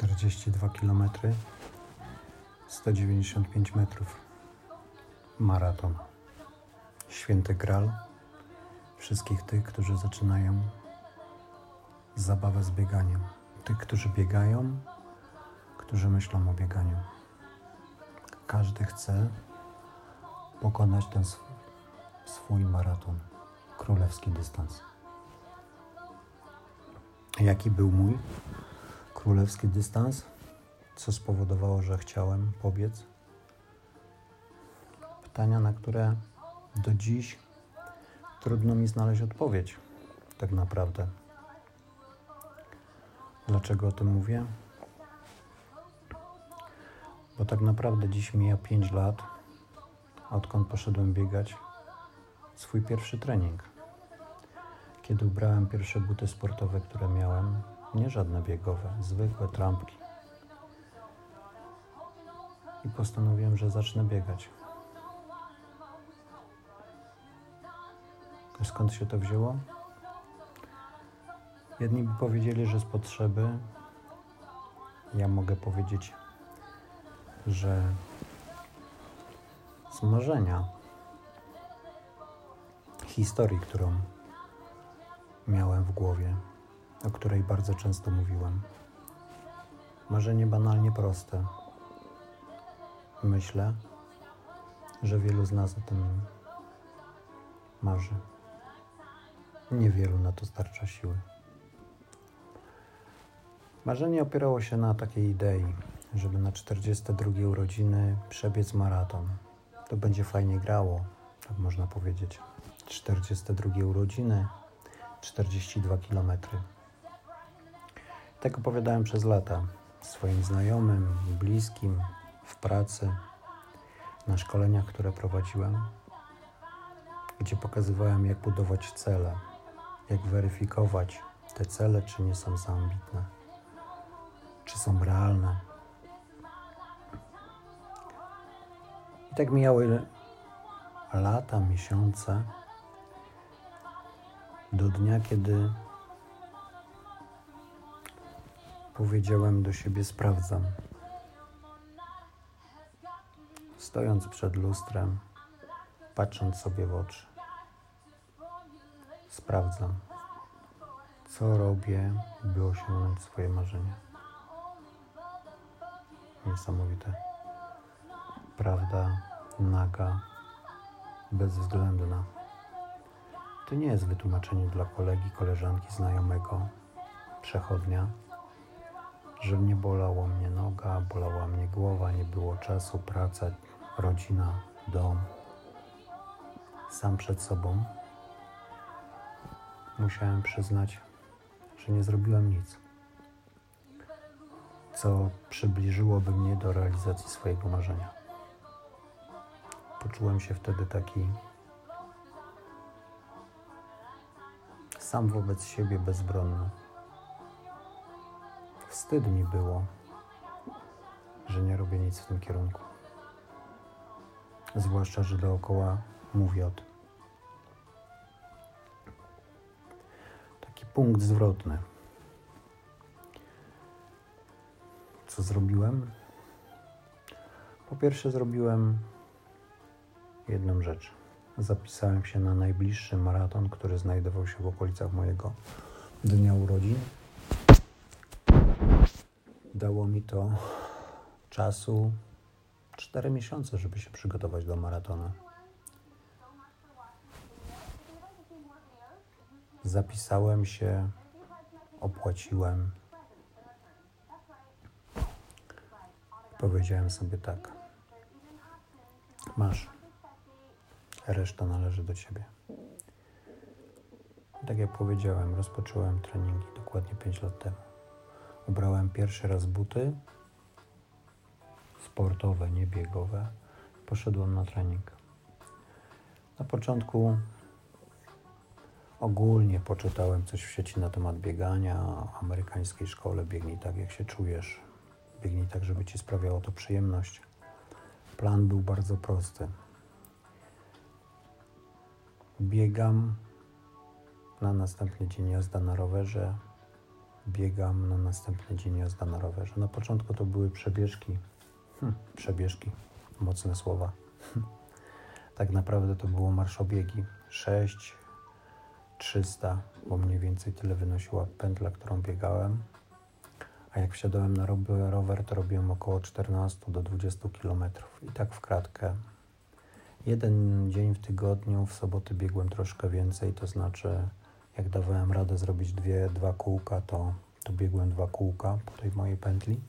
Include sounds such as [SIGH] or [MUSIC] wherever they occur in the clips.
42 km, 195 metrów. Maraton. Święty Gral wszystkich tych, którzy zaczynają zabawę z bieganiem. Tych, którzy biegają, którzy myślą o bieganiu. Każdy chce pokonać ten sw- swój maraton, królewski dystans. Jaki był mój królewski dystans? Co spowodowało, że chciałem pobiec? Pytania, na które do dziś trudno mi znaleźć odpowiedź, tak naprawdę. Dlaczego o tym mówię? Bo tak naprawdę dziś mija 5 lat, odkąd poszedłem biegać swój pierwszy trening. Kiedy ubrałem pierwsze buty sportowe, które miałem, nie żadne biegowe, zwykłe trampki. I postanowiłem, że zacznę biegać. Skąd się to wzięło? Jedni by powiedzieli, że z potrzeby. Ja mogę powiedzieć, że z marzenia historii, którą miałem w głowie, o której bardzo często mówiłem. Marzenie banalnie proste. Myślę, że wielu z nas o tym marzy. Niewielu na to starcza siły. Marzenie opierało się na takiej idei, żeby na 42 urodziny przebiec maraton. To będzie fajnie grało, tak można powiedzieć. 42 urodziny, 42 km. Tak opowiadałem przez lata swoim znajomym, bliskim, w pracy, na szkoleniach, które prowadziłem, gdzie pokazywałem, jak budować cele, jak weryfikować te cele, czy nie są za ambitne, czy są realne. I tak mijały lata, miesiące, do dnia, kiedy powiedziałem do siebie: Sprawdzam. Stojąc przed lustrem, patrząc sobie w oczy, sprawdzam, co robię, by osiągnąć swoje marzenia. Niesamowite. Prawda naga, bezwzględna. To nie jest wytłumaczenie dla kolegi, koleżanki, znajomego, przechodnia, że nie bolało mnie noga, bolała mnie głowa, nie było czasu, praca, rodzina, dom. Sam przed sobą musiałem przyznać, że nie zrobiłem nic, co przybliżyłoby mnie do realizacji swojego marzenia. Poczułem się wtedy taki sam wobec siebie bezbronny. Wstyd mi było, że nie robię nic w tym kierunku. Zwłaszcza, że dookoła mówi o tym. Taki punkt zwrotny. Co zrobiłem? Po pierwsze, zrobiłem jedną rzecz. Zapisałem się na najbliższy maraton, który znajdował się w okolicach mojego dnia urodzin. Dało mi to czasu 4 miesiące, żeby się przygotować do maratonu. Zapisałem się, opłaciłem. Powiedziałem sobie tak. Masz. Reszta należy do ciebie. Tak jak powiedziałem, rozpocząłem treningi dokładnie 5 lat temu. Ubrałem pierwszy raz buty sportowe, nie biegowe. Poszedłem na trening. Na początku ogólnie poczytałem coś w sieci na temat biegania, amerykańskiej szkole. Biegnij tak, jak się czujesz. Biegnij tak, żeby ci sprawiało to przyjemność. Plan był bardzo prosty. Biegam na następny dzień jazda na rowerze biegam na następny dzień jazda na rowerze. Na początku to były przebieżki. Hm, przebieżki, mocne słowa. tak naprawdę to było marszobiegi. 6, 300, bo mniej więcej tyle wynosiła pętla, którą biegałem. A jak wsiadałem na rower, to robiłem około 14 do 20 km. I tak w kratkę. Jeden dzień w tygodniu, w soboty biegłem troszkę więcej, to znaczy jak dawałem radę zrobić dwie, dwa kółka, to, to biegłem dwa kółka po tej mojej pętli,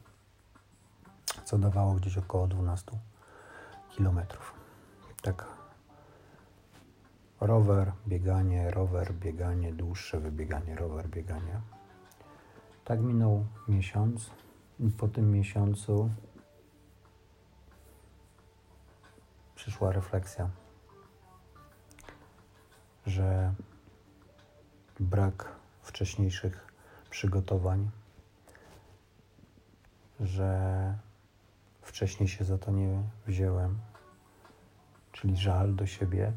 co dawało gdzieś około 12 kilometrów. Tak. Rower, bieganie, rower, bieganie, dłuższe wybieganie, rower, bieganie. Tak minął miesiąc i po tym miesiącu przyszła refleksja, że brak wcześniejszych przygotowań, że wcześniej się za to nie wziąłem, czyli żal do siebie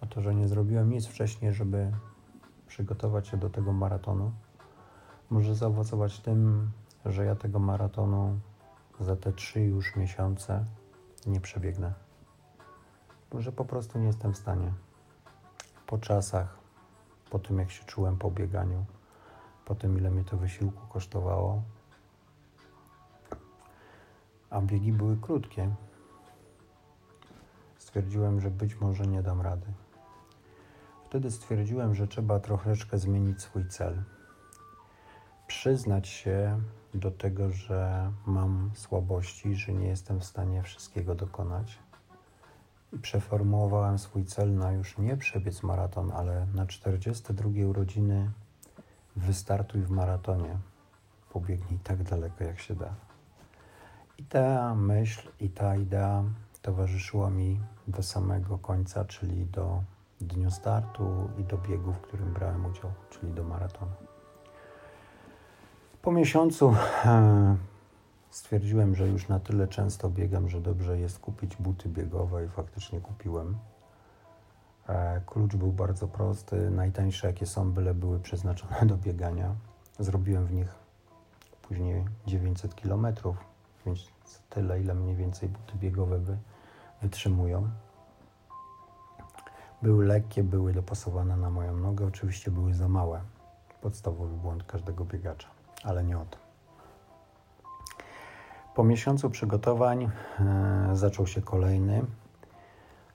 o to, że nie zrobiłem nic wcześniej, żeby przygotować się do tego maratonu, może zaowocować tym, że ja tego maratonu za te trzy już miesiące nie przebiegnę. Że po prostu nie jestem w stanie. Po czasach, po tym jak się czułem po bieganiu, po tym ile mnie to wysiłku kosztowało. A biegi były krótkie. Stwierdziłem, że być może nie dam rady. Wtedy stwierdziłem, że trzeba troszeczkę zmienić swój cel. Przyznać się do tego, że mam słabości, że nie jestem w stanie wszystkiego dokonać przeformułowałem swój cel na już nie przebiec maraton, ale na 42 urodziny wystartuj w maratonie. Pobiegnij tak daleko, jak się da. I ta myśl i ta idea towarzyszyła mi do samego końca, czyli do dnia startu i do biegu, w którym brałem udział, czyli do maratonu. Po miesiącu [CLEARS THROAT] stwierdziłem, że już na tyle często biegam, że dobrze jest kupić buty biegowe i faktycznie kupiłem. E, klucz był bardzo prosty, najtańsze jakie są, byle były przeznaczone do biegania. Zrobiłem w nich później 900 km, więc tyle, ile mniej więcej buty biegowe by wytrzymują. Były lekkie, były dopasowane na moją nogę, oczywiście były za małe. Podstawowy błąd każdego biegacza, ale nie o to. Po miesiącu przygotowań e, zaczął się kolejny.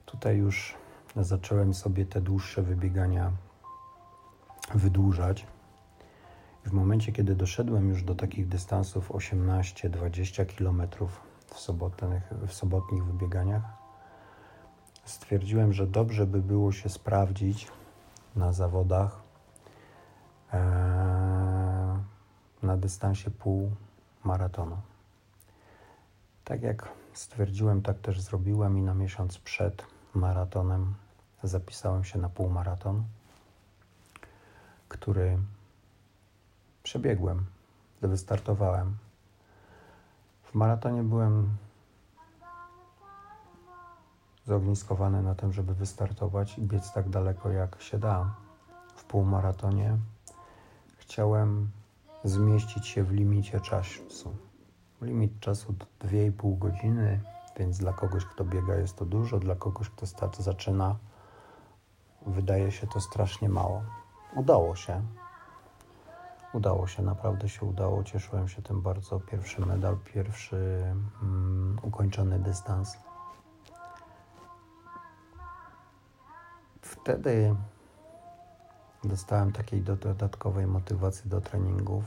Tutaj już zacząłem sobie te dłuższe wybiegania wydłużać. W momencie, kiedy doszedłem już do takich dystansów 18-20 km w, sobotnych, w sobotnich wybieganiach, stwierdziłem, że dobrze by było się sprawdzić na zawodach e, na dystansie pół maratonu. Tak jak stwierdziłem, tak też zrobiłem i na miesiąc przed maratonem zapisałem się na półmaraton, który przebiegłem, wystartowałem. W maratonie byłem zogniskowany na tym, żeby wystartować i biec tak daleko jak się da. W półmaratonie chciałem zmieścić się w limicie czasu. Limit czasu to 2,5 godziny, więc dla kogoś, kto biega, jest to dużo, dla kogoś, kto start zaczyna, wydaje się to strasznie mało. Udało się. Udało się, naprawdę się udało. Cieszyłem się tym bardzo. Pierwszy medal, pierwszy um, ukończony dystans. Wtedy dostałem takiej dodatkowej motywacji do treningów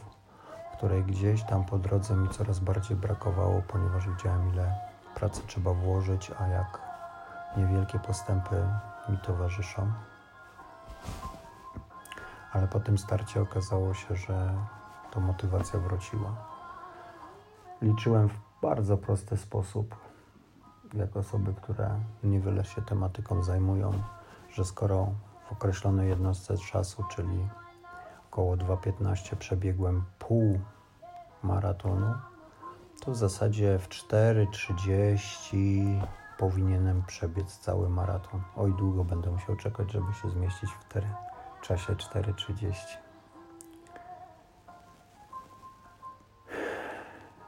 której gdzieś tam po drodze mi coraz bardziej brakowało, ponieważ widziałem, ile pracy trzeba włożyć, a jak niewielkie postępy mi towarzyszą. Ale po tym starcie okazało się, że to motywacja wróciła. Liczyłem w bardzo prosty sposób, jak osoby, które niewiele się tematyką zajmują, że skoro w określonej jednostce czasu, czyli około 2.15 przebiegłem pół maratonu, to w zasadzie w 4.30 powinienem przebiec cały maraton. Oj, długo będę musiał czekać, żeby się zmieścić w czasie 4.30.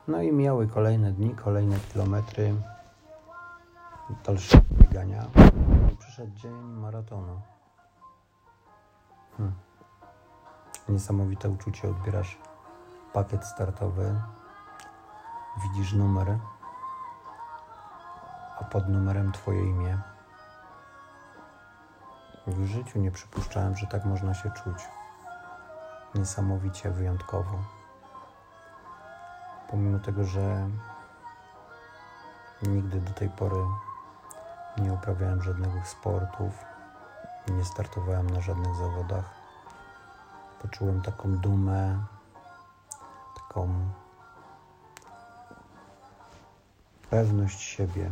No i miały kolejne dni, kolejne kilometry dalszego biegania. Przyszedł dzień maratonu. Hmm. Niesamowite uczucie. Odbierasz pakiet startowy, widzisz numer, a pod numerem Twoje imię. W życiu nie przypuszczałem, że tak można się czuć. Niesamowicie wyjątkowo. Pomimo tego, że nigdy do tej pory nie uprawiałem żadnego sportów, nie startowałem na żadnych zawodach, poczułem taką dumę, taką pewność siebie.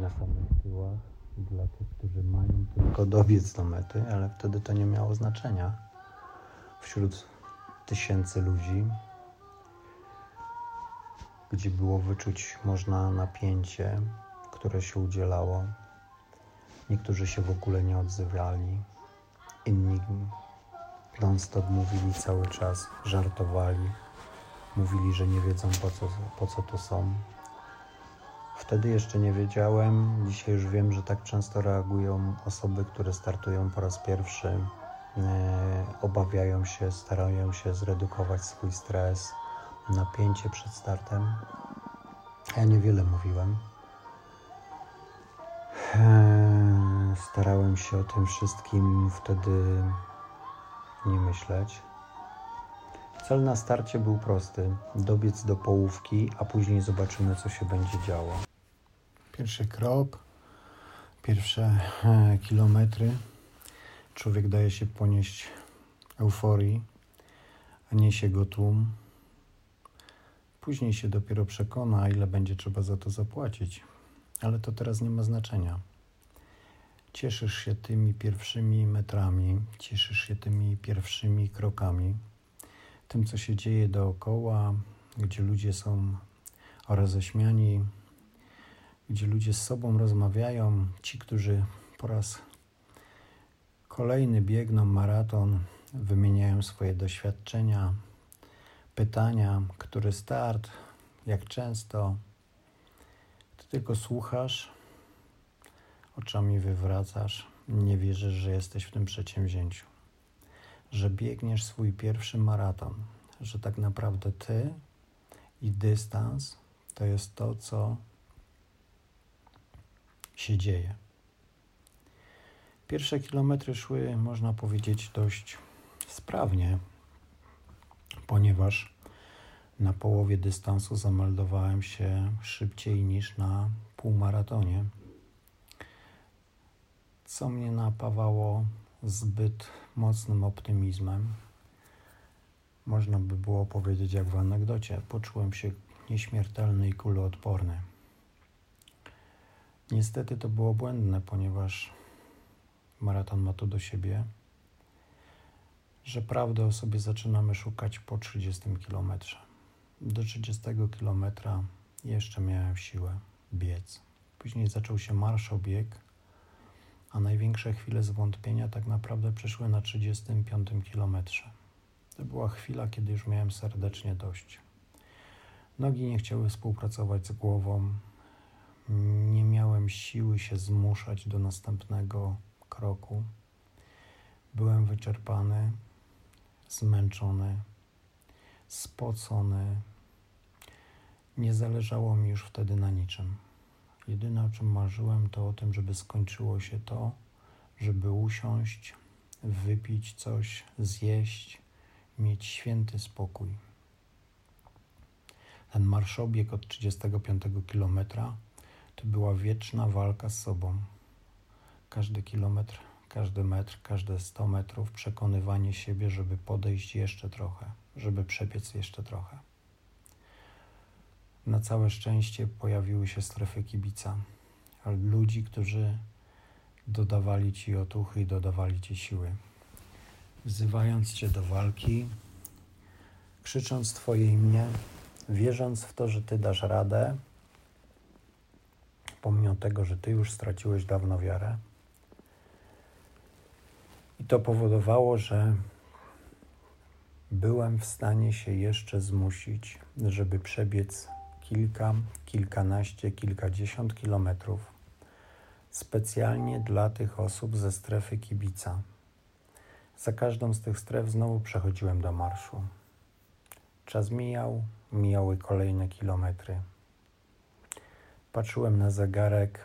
Na samych tyłach dla tych, którzy mają tylko dobiec do mety, ale wtedy to nie miało znaczenia. Wśród tysięcy ludzi, gdzie było wyczuć można napięcie, które się udzielało. Niektórzy się w ogóle nie odzywali, inni non-stop mówili cały czas, żartowali, mówili, że nie wiedzą po co, po co to są. Wtedy jeszcze nie wiedziałem, dzisiaj już wiem, że tak często reagują osoby, które startują po raz pierwszy, e, obawiają się, starają się zredukować swój stres, napięcie przed startem. Ja niewiele mówiłem. E, starałem się o tym wszystkim wtedy nie myśleć. Cel na starcie był prosty: dobiec do połówki, a później zobaczymy, co się będzie działo. Pierwszy krok, pierwsze e, kilometry. Człowiek daje się ponieść euforii, a niesie go tłum. Później się dopiero przekona, ile będzie trzeba za to zapłacić. Ale to teraz nie ma znaczenia. Cieszysz się tymi pierwszymi metrami, cieszysz się tymi pierwszymi krokami, tym, co się dzieje dookoła, gdzie ludzie są roześmiani, gdzie ludzie z sobą rozmawiają, ci, którzy po raz kolejny biegną maraton, wymieniają swoje doświadczenia, pytania, który start, jak często. Ty tylko słuchasz, oczami wywracasz, nie wierzysz, że jesteś w tym przedsięwzięciu, że biegniesz swój pierwszy maraton, że tak naprawdę ty i dystans to jest to, co się dzieje. Pierwsze kilometry szły, można powiedzieć, dość sprawnie, ponieważ na połowie dystansu zameldowałem się szybciej niż na półmaratonie, co mnie napawało zbyt mocnym optymizmem. Można by było powiedzieć, jak w anegdocie, poczułem się nieśmiertelny i kuloodporny. Niestety to było błędne, ponieważ maraton ma to do siebie, że prawdę o sobie zaczynamy szukać po 30 kilometrze. Do 30 kilometra jeszcze miałem siłę biec. Później zaczął się marszobieg, a największe chwile zwątpienia tak naprawdę przyszły na 35 kilometrze. To była chwila, kiedy już miałem serdecznie dość. Nogi nie chciały współpracować z głową, nie miałem siły się zmuszać do następnego kroku. Byłem wyczerpany, zmęczony, spocony. Nie zależało mi już wtedy na niczym. Jedyne o czym marzyłem, to o tym, żeby skończyło się to, żeby usiąść, wypić coś, zjeść, mieć święty spokój. Ten marszobieg od 35 kilometra to była wieczna walka z sobą. Każdy kilometr, każdy metr, każde 100 metrów przekonywanie siebie, żeby podejść jeszcze trochę, żeby przebiec jeszcze trochę. Na całe szczęście pojawiły się strefy kibica, ludzi, którzy dodawali ci otuchy i dodawali ci siły, wzywając cię do walki, krzycząc Twoje imię, wierząc w to, że Ty dasz radę pomimo tego, że Ty już straciłeś dawno wiarę. I to powodowało, że byłem w stanie się jeszcze zmusić, żeby przebiec kilka, kilkanaście, kilkadziesiąt kilometrów specjalnie dla tych osób ze strefy kibica. Za każdą z tych stref znowu przechodziłem do marszu. Czas mijał, mijały kolejne kilometry. Patrzyłem na zegarek.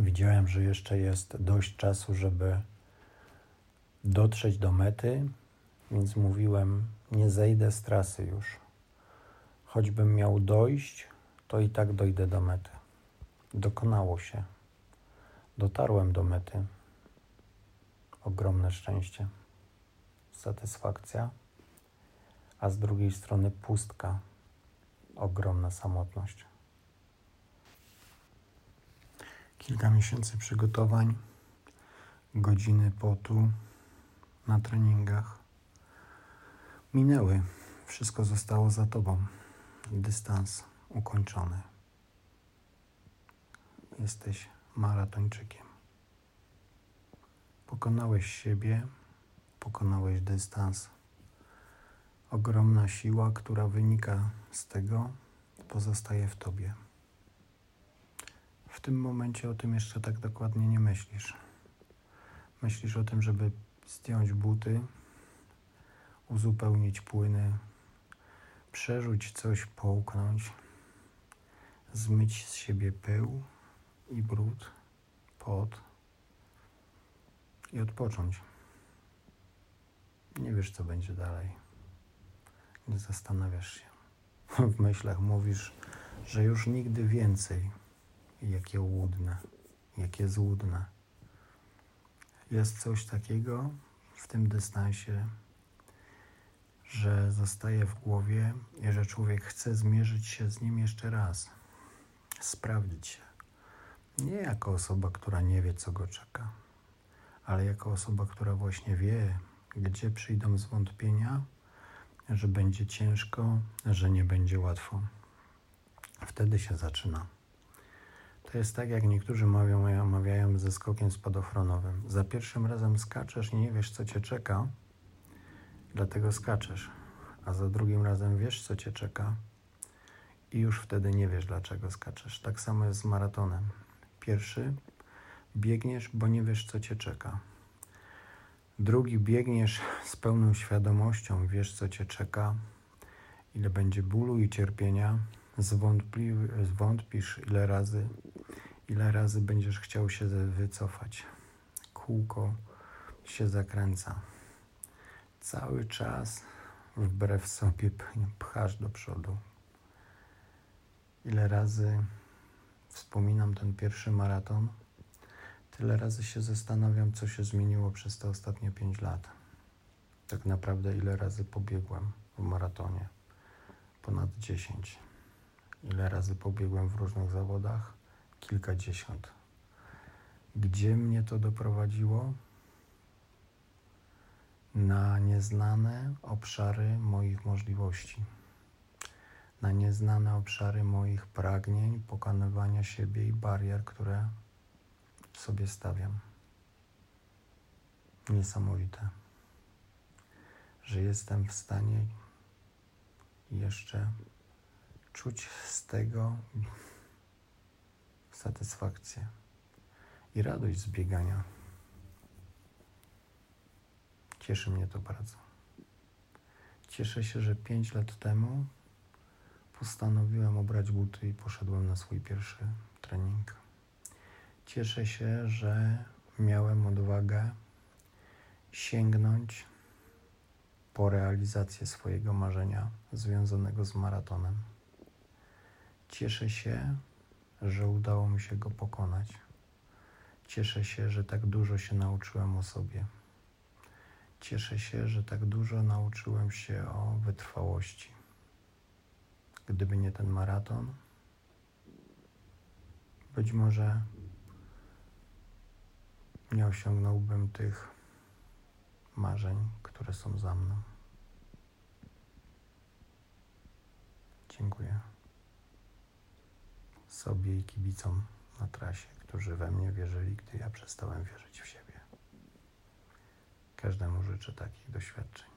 Widziałem, że jeszcze jest dość czasu, żeby dotrzeć do mety, więc mówiłem: Nie zejdę z trasy już. Choćbym miał dojść, to i tak dojdę do mety. Dokonało się. Dotarłem do mety. Ogromne szczęście, satysfakcja, a z drugiej strony pustka, ogromna samotność. Kilka miesięcy przygotowań, godziny potu na treningach minęły. Wszystko zostało za tobą. Dystans ukończony. Jesteś maratończykiem. Pokonałeś siebie, pokonałeś dystans. Ogromna siła, która wynika z tego, pozostaje w tobie. W tym momencie o tym jeszcze tak dokładnie nie myślisz. Myślisz o tym, żeby zdjąć buty, uzupełnić płyny, przerzuć coś, połknąć, zmyć z siebie pył i brud, pot i odpocząć. Nie wiesz, co będzie dalej. Nie zastanawiasz się. W myślach mówisz, że już nigdy więcej. Jakie łudne, jakie złudne. Jest coś takiego w tym dystansie, że zostaje w głowie i że człowiek chce zmierzyć się z nim jeszcze raz, sprawdzić się. Nie jako osoba, która nie wie, co go czeka, ale jako osoba, która właśnie wie, gdzie przyjdą zwątpienia, że będzie ciężko, że nie będzie łatwo. Wtedy się zaczyna. To jest tak, jak niektórzy mawiają, mawiają ze skokiem spadochronowym. Za pierwszym razem skaczesz nie wiesz, co cię czeka, dlatego skaczesz. A za drugim razem wiesz, co cię czeka i już wtedy nie wiesz, dlaczego skaczesz. Tak samo jest z maratonem. Pierwszy biegniesz, bo nie wiesz, co cię czeka. Drugi biegniesz z pełną świadomością, wiesz, co cię czeka, ile będzie bólu i cierpienia, zwątpi, zwątpisz ile razy, ile razy będziesz chciał się wycofać. Kółko się zakręca. Cały czas wbrew sobie pchasz do przodu. Ile razy wspominam ten pierwszy maraton, tyle razy się zastanawiam, co się zmieniło przez te ostatnie pięć lat. Tak naprawdę, ile razy pobiegłem w maratonie? Ponad dziesięć. Ile razy pobiegłem w różnych zawodach? Kilkadziesiąt. Gdzie mnie to doprowadziło? Na nieznane obszary moich możliwości na nieznane obszary moich pragnień, pokonywania siebie i barier, które sobie stawiam. Niesamowite, że jestem w stanie jeszcze czuć z tego satysfakcję i radość z biegania. Cieszy mnie to bardzo. Cieszę się, że pięć lat temu postanowiłem obrać buty i poszedłem na swój pierwszy trening. Cieszę się, że miałem odwagę sięgnąć po realizację swojego marzenia związanego z maratonem. Cieszę się, że udało mi się go pokonać. Cieszę się, że tak dużo się nauczyłem o sobie. Cieszę się, że tak dużo nauczyłem się o wytrwałości. Gdyby nie ten maraton, być może nie osiągnąłbym tych marzeń, które są za mną. Dziękuję. Sobie i kibicom na trasie, którzy we mnie wierzyli, gdy ja przestałem wierzyć w siebie. Każdemu życzę takich doświadczeń.